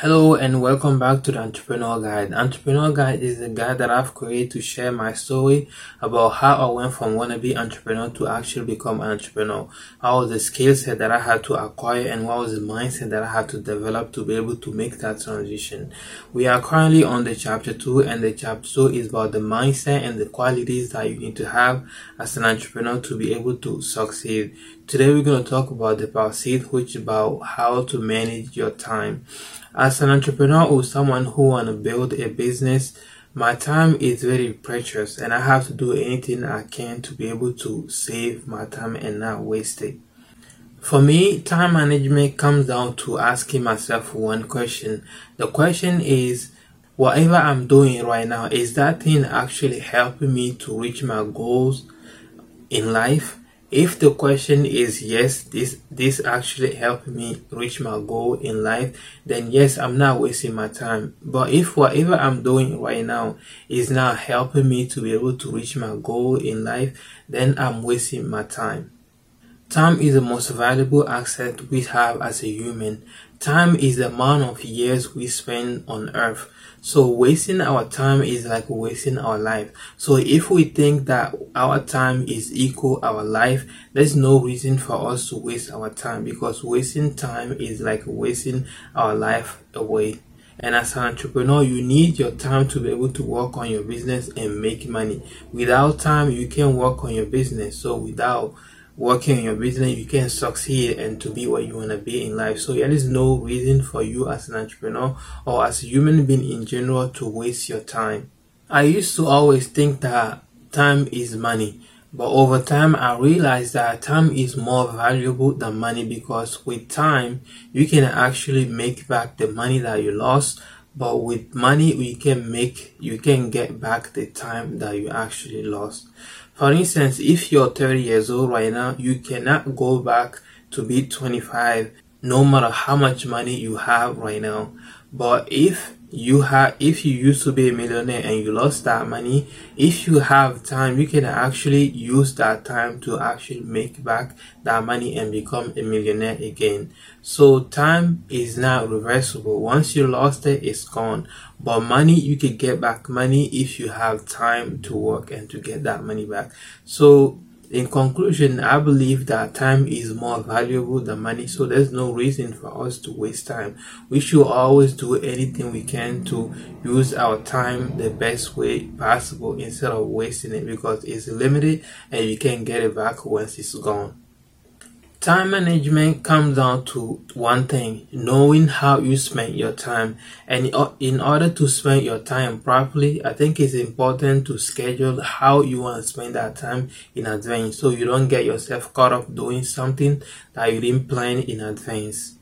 Hello and welcome back to the Entrepreneur Guide. Entrepreneur Guide is the guide that I've created to share my story about how I went from wannabe entrepreneur to actually become an entrepreneur. How was the skill set that I had to acquire and what was the mindset that I had to develop to be able to make that transition. We are currently on the chapter two and the chapter two is about the mindset and the qualities that you need to have as an entrepreneur to be able to succeed. Today we're going to talk about the six, which is about how to manage your time. As an entrepreneur or someone who want to build a business, my time is very precious and I have to do anything I can to be able to save my time and not waste it. For me, time management comes down to asking myself one question. The question is, whatever I'm doing right now, is that thing actually helping me to reach my goals in life? If the question is yes this this actually helped me reach my goal in life then yes i'm not wasting my time. But if whatever i'm doing right now is not helping me to be able to reach my goal in life then i'm wasting my time. Time is the most valuable asset we have as a human time is the amount of years we spend on earth so wasting our time is like wasting our life. So if we think that our time is equal our life, there's no reason for us to waste our time because wasting time is like wasting our life away. And as an entrepreneur, you need your time to be able to work on your business and make money. Without time, you can't work on your business. So without working in your business, you can succeed and to be what you want to be in life. So there is no reason for you as an entrepreneur or as a human being in general to waste your time. I used to always think that time is money. But over time, I realized that time is more valuable than money because with time, you can actually make back the money that you lost. But with money, you can make, you can get back the time that you actually lost. For instance, if you're 30 years old right now, you cannot go back to be 25 no matter how much money you have right now. But if you have if you used to be a millionaire and you lost that money if you have time you can actually use that time to actually make back that money and become a millionaire again. So time is not reversible. Once you lost it it's gone. But money you can get back money if you have time to work and to get that money back. So in conclusion, I believe that time is more valuable than money, so there's no reason for us to waste time. We should always do anything we can to use our time the best way possible instead of wasting it because it's limited and you can't get it back once it's gone. Time management comes down to one thing knowing how you spend your time. And in order to spend your time properly, I think it's important to schedule how you want to spend that time in advance so you don't get yourself caught up doing something that you didn't plan in advance.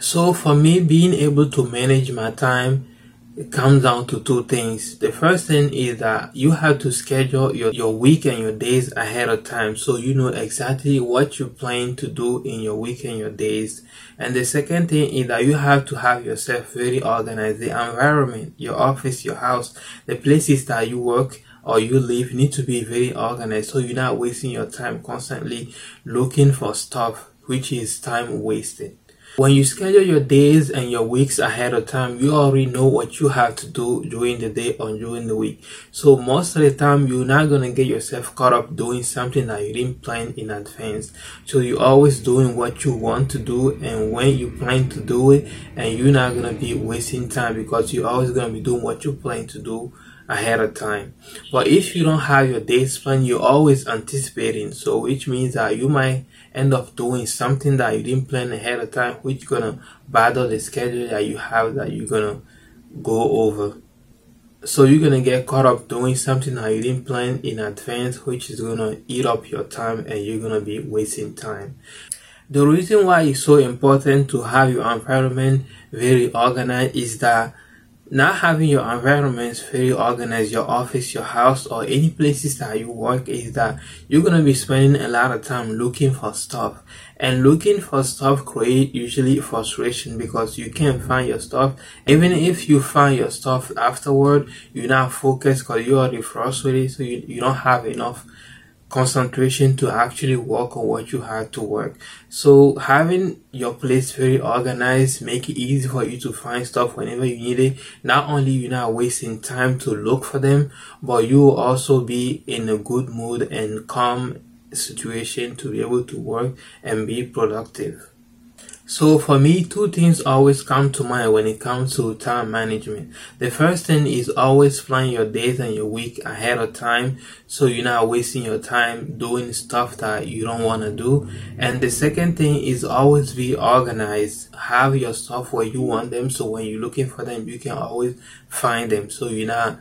So, for me, being able to manage my time it comes down to two things. The first thing is that you have to schedule your, your week and your days ahead of time so you know exactly what you plan to do in your week and your days. And the second thing is that you have to have yourself very organized. The environment, your office, your house, the places that you work or you live need to be very organized so you're not wasting your time constantly looking for stuff which is time wasted. When you schedule your days and your weeks ahead of time, you already know what you have to do during the day or during the week. So most of the time, you're not gonna get yourself caught up doing something that you didn't plan in advance. So you're always doing what you want to do and when you plan to do it, and you're not gonna be wasting time because you're always gonna be doing what you plan to do ahead of time. But if you don't have your days planned, you're always anticipating. So which means that you might end up doing something that you didn't plan ahead of time, which gonna bother the schedule that you have that you're gonna go over. So you're gonna get caught up doing something that you didn't plan in advance, which is gonna eat up your time and you're gonna be wasting time. The reason why it's so important to have your environment very organized is that not having your environments very organized, your office, your house, or any places that you work is that you're gonna be spending a lot of time looking for stuff. And looking for stuff create usually frustration because you can't find your stuff. Even if you find your stuff afterward, you're not focused because you're already frustrated, so you, you don't have enough concentration to actually work on what you had to work. So having your place very organized make it easy for you to find stuff whenever you need it. Not only you're not wasting time to look for them, but you will also be in a good mood and calm situation to be able to work and be productive. So for me, two things always come to mind when it comes to time management. The first thing is always plan your days and your week ahead of time so you're not wasting your time doing stuff that you don't want to do. And the second thing is always be organized. Have your stuff where you want them so when you're looking for them, you can always find them so you're not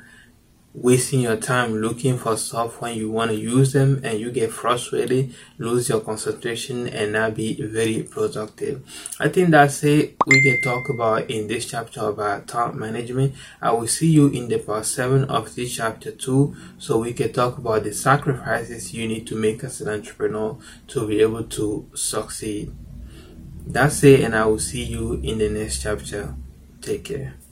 wasting your time looking for stuff when you want to use them and you get frustrated, lose your concentration and not be very productive. I think that's it we can talk about in this chapter about time management. I will see you in the part 7 of this chapter 2 so we can talk about the sacrifices you need to make as an entrepreneur to be able to succeed. That's it and I will see you in the next chapter. Take care.